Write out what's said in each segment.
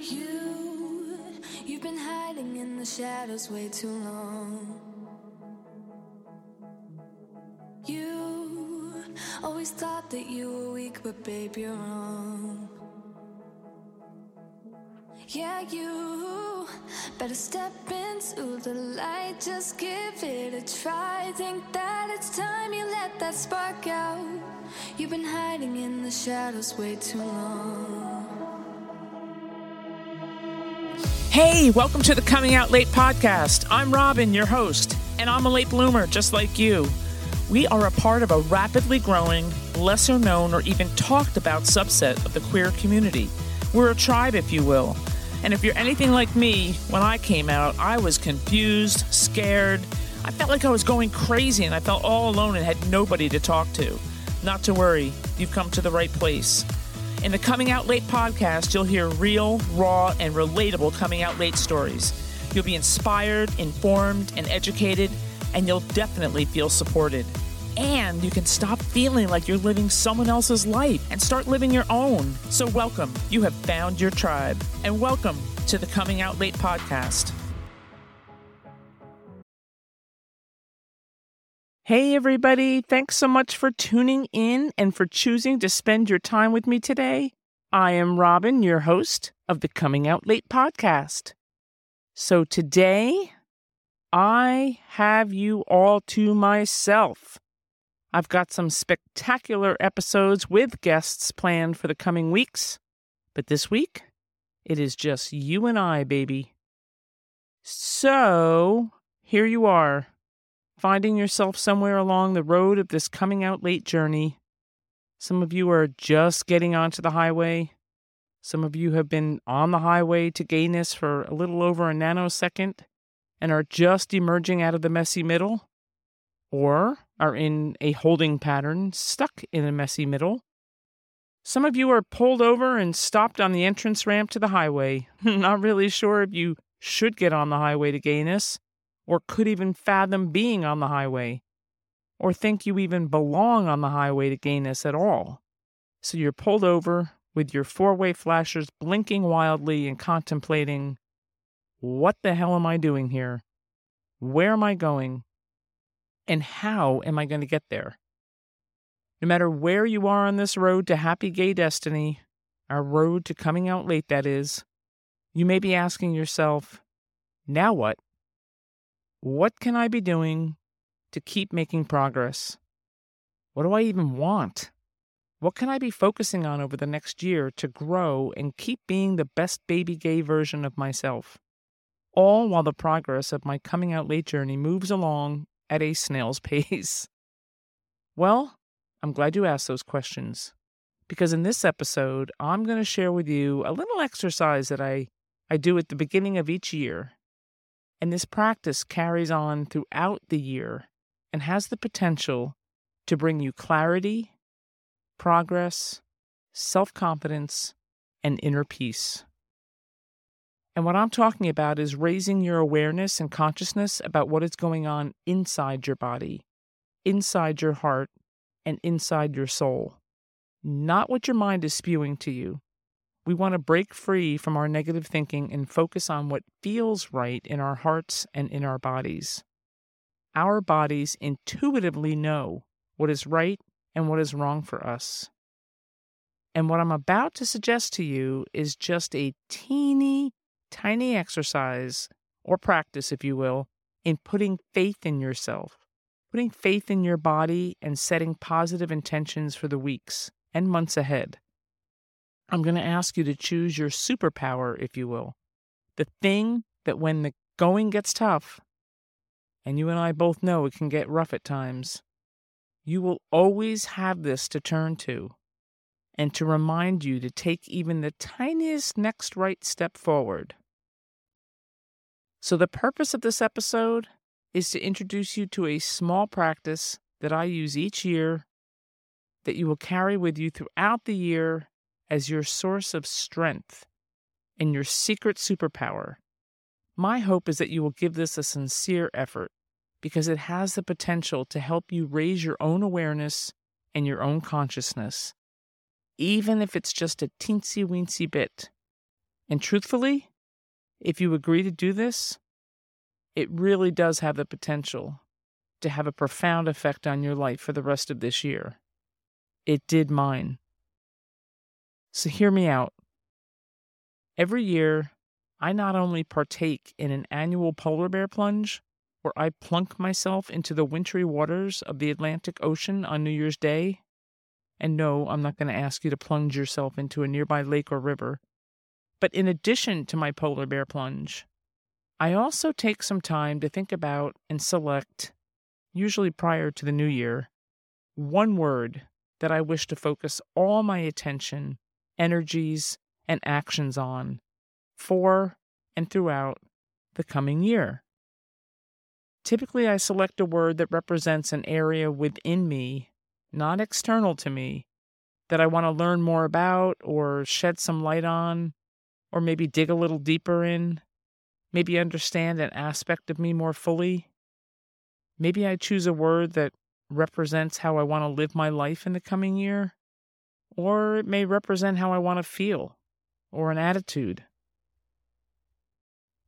You, you've been hiding in the shadows way too long. You always thought that you were weak, but babe, you're wrong. Yeah, you better step into the light, just give it a try. Think that it's time you let that spark out. You've been hiding in the shadows way too long. Hey, welcome to the Coming Out Late podcast. I'm Robin, your host, and I'm a late bloomer just like you. We are a part of a rapidly growing, lesser known, or even talked about subset of the queer community. We're a tribe, if you will. And if you're anything like me, when I came out, I was confused, scared. I felt like I was going crazy and I felt all alone and had nobody to talk to. Not to worry, you've come to the right place. In the Coming Out Late podcast, you'll hear real, raw, and relatable coming out late stories. You'll be inspired, informed, and educated, and you'll definitely feel supported. And you can stop feeling like you're living someone else's life and start living your own. So, welcome. You have found your tribe. And welcome to the Coming Out Late podcast. Hey, everybody. Thanks so much for tuning in and for choosing to spend your time with me today. I am Robin, your host of the Coming Out Late podcast. So today, I have you all to myself. I've got some spectacular episodes with guests planned for the coming weeks, but this week, it is just you and I, baby. So, here you are finding yourself somewhere along the road of this coming out late journey. Some of you are just getting onto the highway. Some of you have been on the highway to gayness for a little over a nanosecond and are just emerging out of the messy middle, or are in a holding pattern, stuck in a messy middle. Some of you are pulled over and stopped on the entrance ramp to the highway, not really sure if you should get on the highway to gayness or could even fathom being on the highway, or think you even belong on the highway to gayness at all. So you're pulled over with your four way flashers blinking wildly and contemplating what the hell am I doing here? Where am I going? And how am I going to get there? No matter where you are on this road to happy gay destiny, our road to coming out late, that is, you may be asking yourself, now what? What can I be doing to keep making progress? What do I even want? What can I be focusing on over the next year to grow and keep being the best baby gay version of myself? All while the progress of my coming out late journey moves along at a snail's pace. Well, I'm glad you asked those questions because in this episode, I'm going to share with you a little exercise that I, I do at the beginning of each year and this practice carries on throughout the year and has the potential to bring you clarity, progress, self confidence, and inner peace. And what I'm talking about is raising your awareness and consciousness about what is going on inside your body, inside your heart, and inside your soul. Not what your mind is spewing to you, we want to break free from our negative thinking and focus on what feels right in our hearts and in our bodies. Our bodies intuitively know what is right and what is wrong for us. And what I'm about to suggest to you is just a teeny tiny exercise, or practice, if you will, in putting faith in yourself, putting faith in your body, and setting positive intentions for the weeks and months ahead. I'm going to ask you to choose your superpower, if you will. The thing that when the going gets tough, and you and I both know it can get rough at times, you will always have this to turn to and to remind you to take even the tiniest next right step forward. So, the purpose of this episode is to introduce you to a small practice that I use each year that you will carry with you throughout the year as your source of strength and your secret superpower. My hope is that you will give this a sincere effort because it has the potential to help you raise your own awareness and your own consciousness, even if it's just a teensy weensy bit. And truthfully, if you agree to do this, it really does have the potential to have a profound effect on your life for the rest of this year. It did mine. So hear me out. Every year, I not only partake in an annual polar bear plunge, where I plunk myself into the wintry waters of the Atlantic Ocean on New Year's Day. And no, I'm not going to ask you to plunge yourself into a nearby lake or river. But in addition to my polar bear plunge, I also take some time to think about and select, usually prior to the new year, one word that I wish to focus all my attention, energies, and actions on for and throughout the coming year. Typically, I select a word that represents an area within me, not external to me, that I want to learn more about or shed some light on, or maybe dig a little deeper in maybe understand an aspect of me more fully. Maybe I choose a word that represents how I want to live my life in the coming year, or it may represent how I want to feel or an attitude.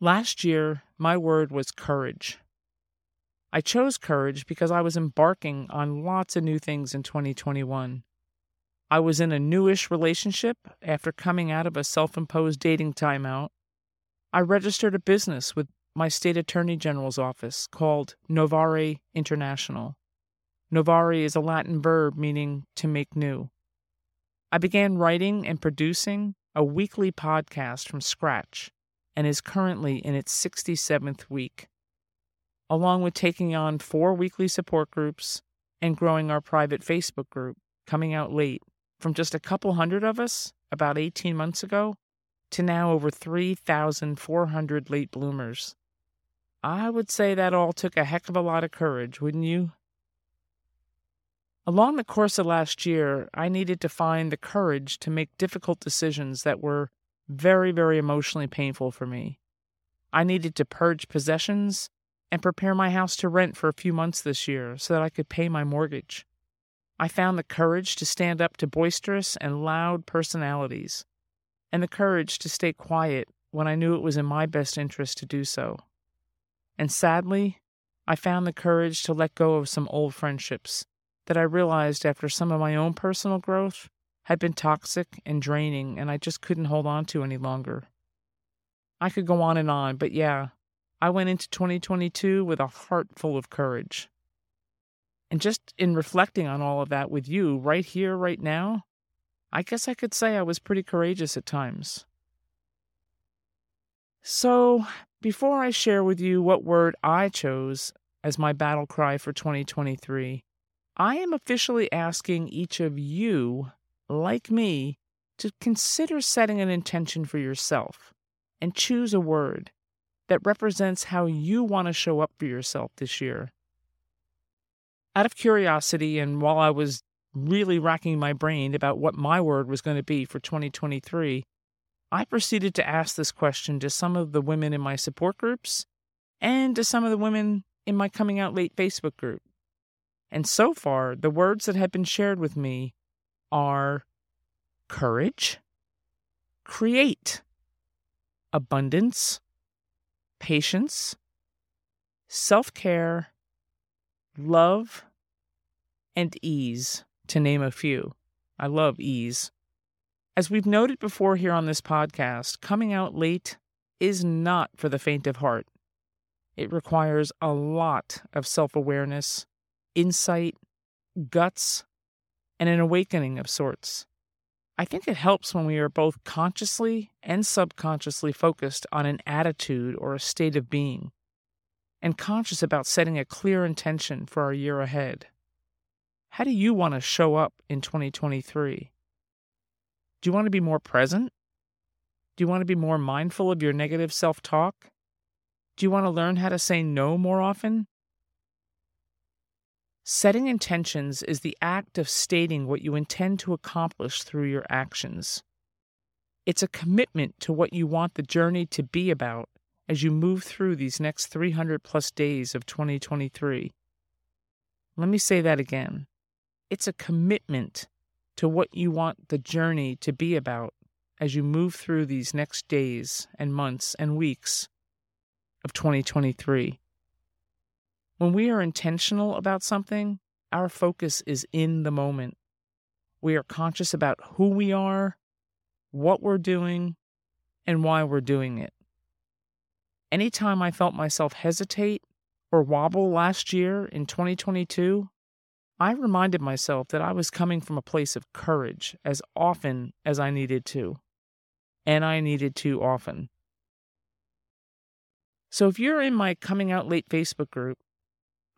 Last year, my word was courage. I chose courage because I was embarking on lots of new things in 2021. I was in a newish relationship after coming out of a self imposed dating timeout I registered a business with my state attorney general's office called Novare International. Novare is a Latin verb meaning to make new. I began writing and producing a weekly podcast from scratch and is currently in its 67th week, along with taking on four weekly support groups and growing our private Facebook group, coming out late from just a couple hundred of us about 18 months ago to now over 3,400 late bloomers. I would say that all took a heck of a lot of courage, wouldn't you? Along the course of last year, I needed to find the courage to make difficult decisions that were very, very emotionally painful for me. I needed to purge possessions and prepare my house to rent for a few months this year so that I could pay my mortgage. I found the courage to stand up to boisterous and loud personalities and the courage to stay quiet when I knew it was in my best interest to do so. And sadly, I found the courage to let go of some old friendships that I realized after some of my own personal growth had been toxic and draining, and I just couldn't hold on to any longer. I could go on and on, but yeah, I went into 2022 with a heart full of courage. And just in reflecting on all of that with you right here, right now, I guess I could say I was pretty courageous at times. So, before I share with you what word I chose as my battle cry for 2023, I am officially asking each of you, like me, to consider setting an intention for yourself and choose a word that represents how you want to show up for yourself this year. Out of curiosity, and while I was really racking my brain about what my word was going to be for 2023, I proceeded to ask this question to some of the women in my support groups and to some of the women in my Coming Out Late Facebook group. And so far, the words that have been shared with me are courage, create, abundance, patience, self care, love, and ease to name a few. I love ease. As we've noted before here on this podcast, coming out late is not for the faint of heart. It requires a lot of self awareness, insight, guts, and an awakening of sorts. I think it helps when we are both consciously and subconsciously focused on an attitude or a state of being, and conscious about setting a clear intention for our year ahead. How do you want to show up in 2023? Do you want to be more present? Do you want to be more mindful of your negative self talk? Do you want to learn how to say no more often? Setting intentions is the act of stating what you intend to accomplish through your actions. It's a commitment to what you want the journey to be about as you move through these next 300 plus days of 2023. Let me say that again. It's a commitment to what you want the journey to be about as you move through these next days and months and weeks of 2023. When we are intentional about something, our focus is in the moment. We are conscious about who we are, what we're doing, and why we're doing it. Anytime I felt myself hesitate or wobble last year in 2022, I reminded myself that I was coming from a place of courage as often as I needed to. And I needed to often. So if you're in my Coming Out Late Facebook group,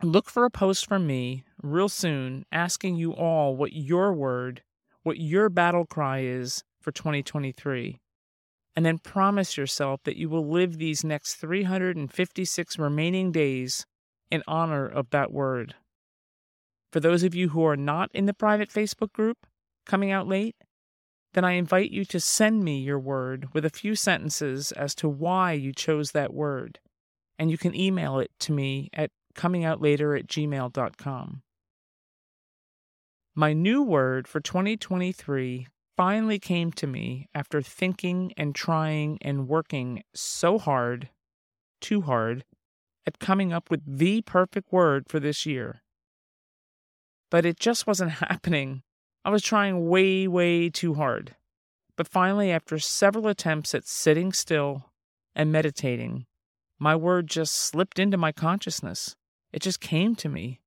look for a post from me real soon asking you all what your word, what your battle cry is for 2023. And then promise yourself that you will live these next 356 remaining days in honor of that word. For those of you who are not in the private Facebook group, coming out late, then I invite you to send me your word with a few sentences as to why you chose that word. And you can email it to me at comingoutlater at gmail.com. My new word for 2023 finally came to me after thinking and trying and working so hard, too hard, at coming up with the perfect word for this year. But it just wasn't happening. I was trying way, way too hard. But finally, after several attempts at sitting still and meditating, my word just slipped into my consciousness. It just came to me.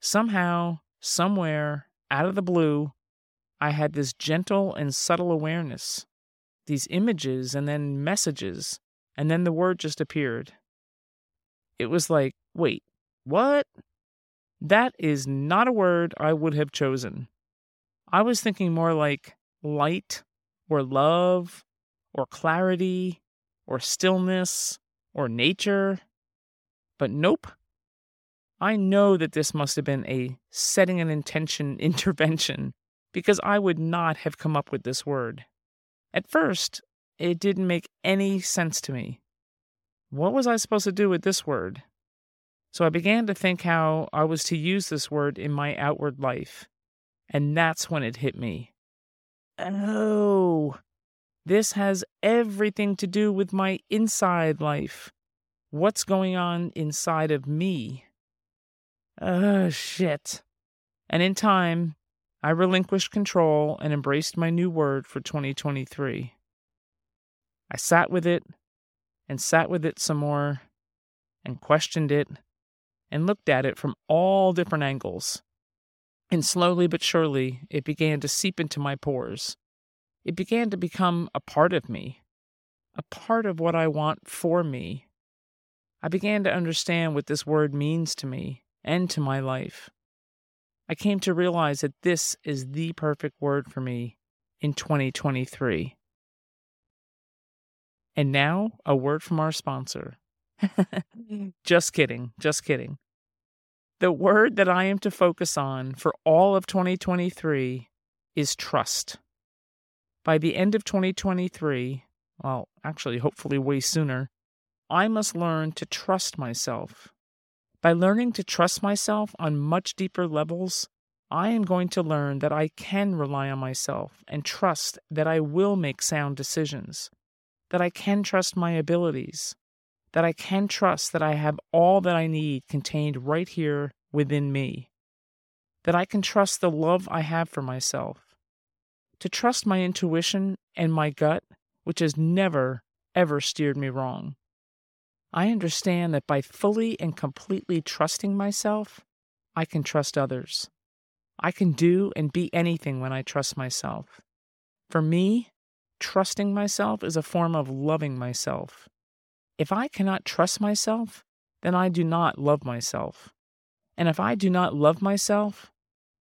Somehow, somewhere, out of the blue, I had this gentle and subtle awareness, these images and then messages, and then the word just appeared. It was like, wait, what? That is not a word I would have chosen. I was thinking more like light or love or clarity or stillness or nature. But nope. I know that this must have been a setting an intention intervention because I would not have come up with this word. At first, it didn't make any sense to me. What was I supposed to do with this word? So I began to think how I was to use this word in my outward life. And that's when it hit me. Oh, this has everything to do with my inside life. What's going on inside of me? Oh, shit. And in time, I relinquished control and embraced my new word for 2023. I sat with it and sat with it some more and questioned it and looked at it from all different angles. And slowly but surely, it began to seep into my pores. It began to become a part of me, a part of what I want for me. I began to understand what this word means to me and to my life. I came to realize that this is the perfect word for me in 2023. And now, a word from our sponsor. just kidding, just kidding. The word that I am to focus on for all of 2023 is trust. By the end of 2023, well, actually, hopefully, way sooner, I must learn to trust myself. By learning to trust myself on much deeper levels, I am going to learn that I can rely on myself and trust that I will make sound decisions that I can trust my abilities, that I can trust that I have all that I need contained right here within me, that I can trust the love I have for myself, to trust my intuition and my gut, which has never, ever steered me wrong. I understand that by fully and completely trusting myself, I can trust others. I can do and be anything when I trust myself. For me, Trusting myself is a form of loving myself. If I cannot trust myself, then I do not love myself. And if I do not love myself,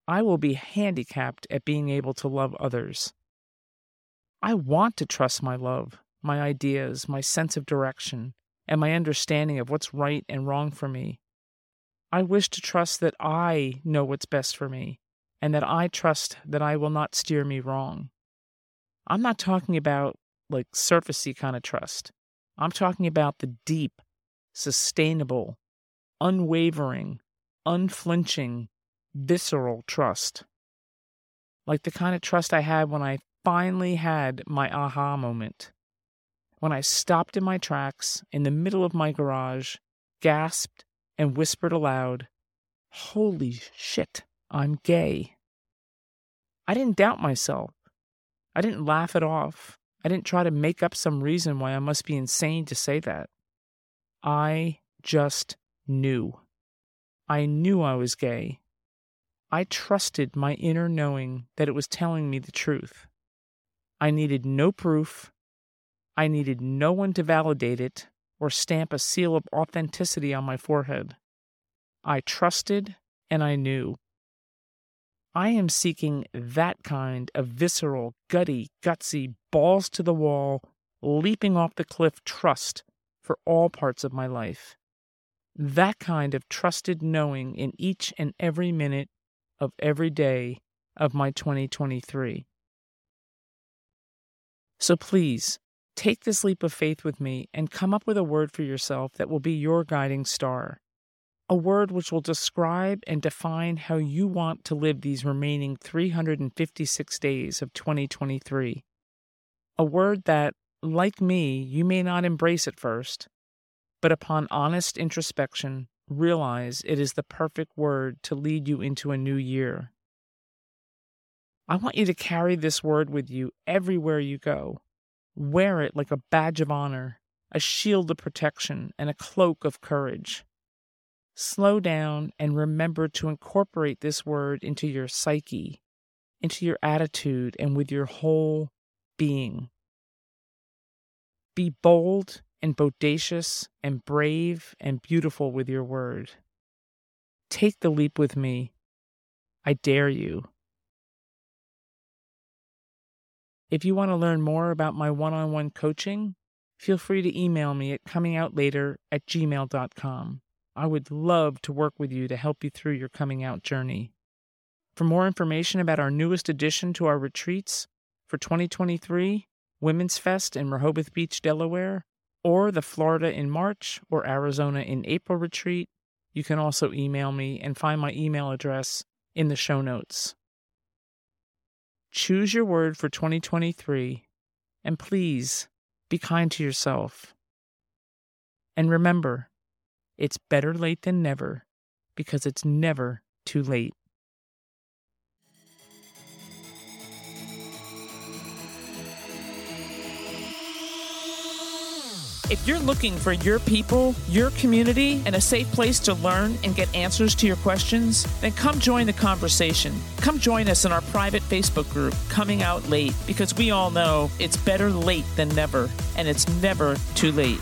I will be handicapped at being able to love others. I want to trust my love, my ideas, my sense of direction, and my understanding of what's right and wrong for me. I wish to trust that I know what's best for me, and that I trust that I will not steer me wrong. I'm not talking about like surfacey kind of trust. I'm talking about the deep, sustainable, unwavering, unflinching, visceral trust. Like the kind of trust I had when I finally had my aha moment. When I stopped in my tracks in the middle of my garage, gasped, and whispered aloud, Holy shit, I'm gay. I didn't doubt myself. I didn't laugh it off. I didn't try to make up some reason why I must be insane to say that. I just knew. I knew I was gay. I trusted my inner knowing that it was telling me the truth. I needed no proof. I needed no one to validate it or stamp a seal of authenticity on my forehead. I trusted and I knew. I am seeking that kind of visceral, gutty, gutsy, balls to the wall, leaping off the cliff trust for all parts of my life. That kind of trusted knowing in each and every minute of every day of my 2023. So please, take this leap of faith with me and come up with a word for yourself that will be your guiding star a word which will describe and define how you want to live these remaining 356 days of 2023. A word that, like me, you may not embrace at first, but upon honest introspection, realize it is the perfect word to lead you into a new year. I want you to carry this word with you everywhere you go. Wear it like a badge of honor, a shield of protection, and a cloak of courage slow down and remember to incorporate this word into your psyche, into your attitude, and with your whole being. Be bold and bodacious and brave and beautiful with your word. Take the leap with me. I dare you. If you want to learn more about my one on one coaching, feel free to email me at comingoutlater at gmail.com. I would love to work with you to help you through your coming out journey. For more information about our newest addition to our retreats for 2023, Women's Fest in Rehoboth Beach, Delaware, or the Florida in March or Arizona in April retreat, you can also email me and find my email address in the show notes. Choose your word for 2023 and please be kind to yourself. And remember, it's better late than never because it's never too late. If you're looking for your people, your community, and a safe place to learn and get answers to your questions, then come join the conversation. Come join us in our private Facebook group, Coming Out Late, because we all know it's better late than never, and it's never too late.